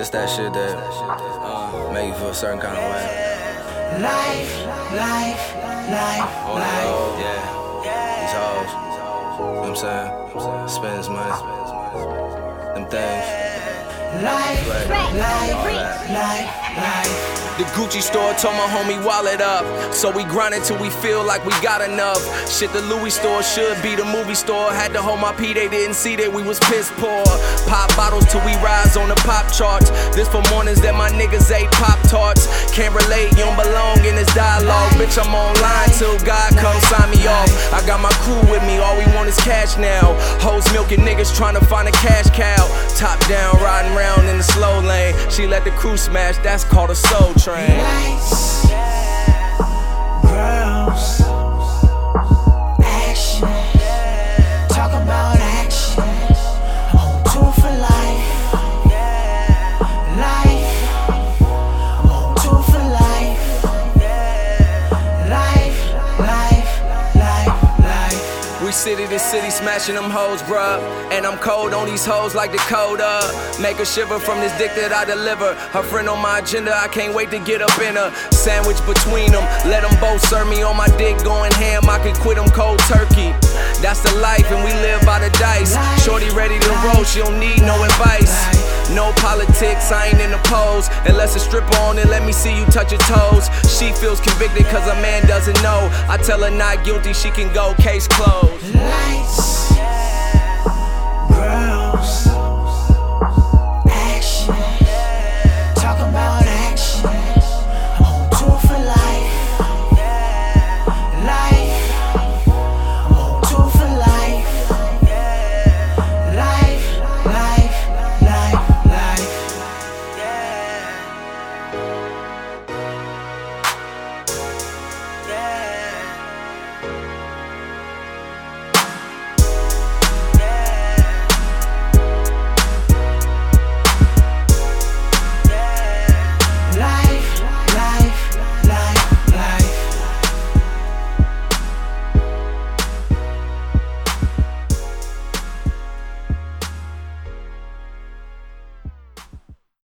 This that shit that uh, make you feel a certain kind of way. Life, life, life, On life. road, yeah. These hoes. You know what I'm saying? Spend his money. Them things. Life, Like, life, life, life. The Gucci store told my homie wallet up. So we grind until we feel like we got enough. Shit, the Louis store should be the movie store. Had to hold my pee, they didn't see that we was piss poor. Pop bottles till we rise on the pop charts. This for mornings that my niggas ate Pop Tarts. Can't relate, you don't belong in this dialogue. Bitch, I'm online till God comes sign me off. I got my crew with me, all we want is cash now. Hoes milking niggas trying to find a cash cow. Top down, riding round in the. She let the crew smash, that's called a soul train. We city to city smashing them hoes, bruh. And I'm cold on these hoes like Dakota. Make her shiver from this dick that I deliver. Her friend on my agenda, I can't wait to get up in her. Sandwich between them, let them both serve me on my dick going ham. I could quit them cold turkey. That's the life, and we live by the dice. Shorty ready to roll, she don't need no advice. No politics, I ain't in the pose. Unless a stripper on it, let me see you touch your toes. She feels convicted cause a man doesn't know. I tell her not guilty, she can go, case closed. Lights,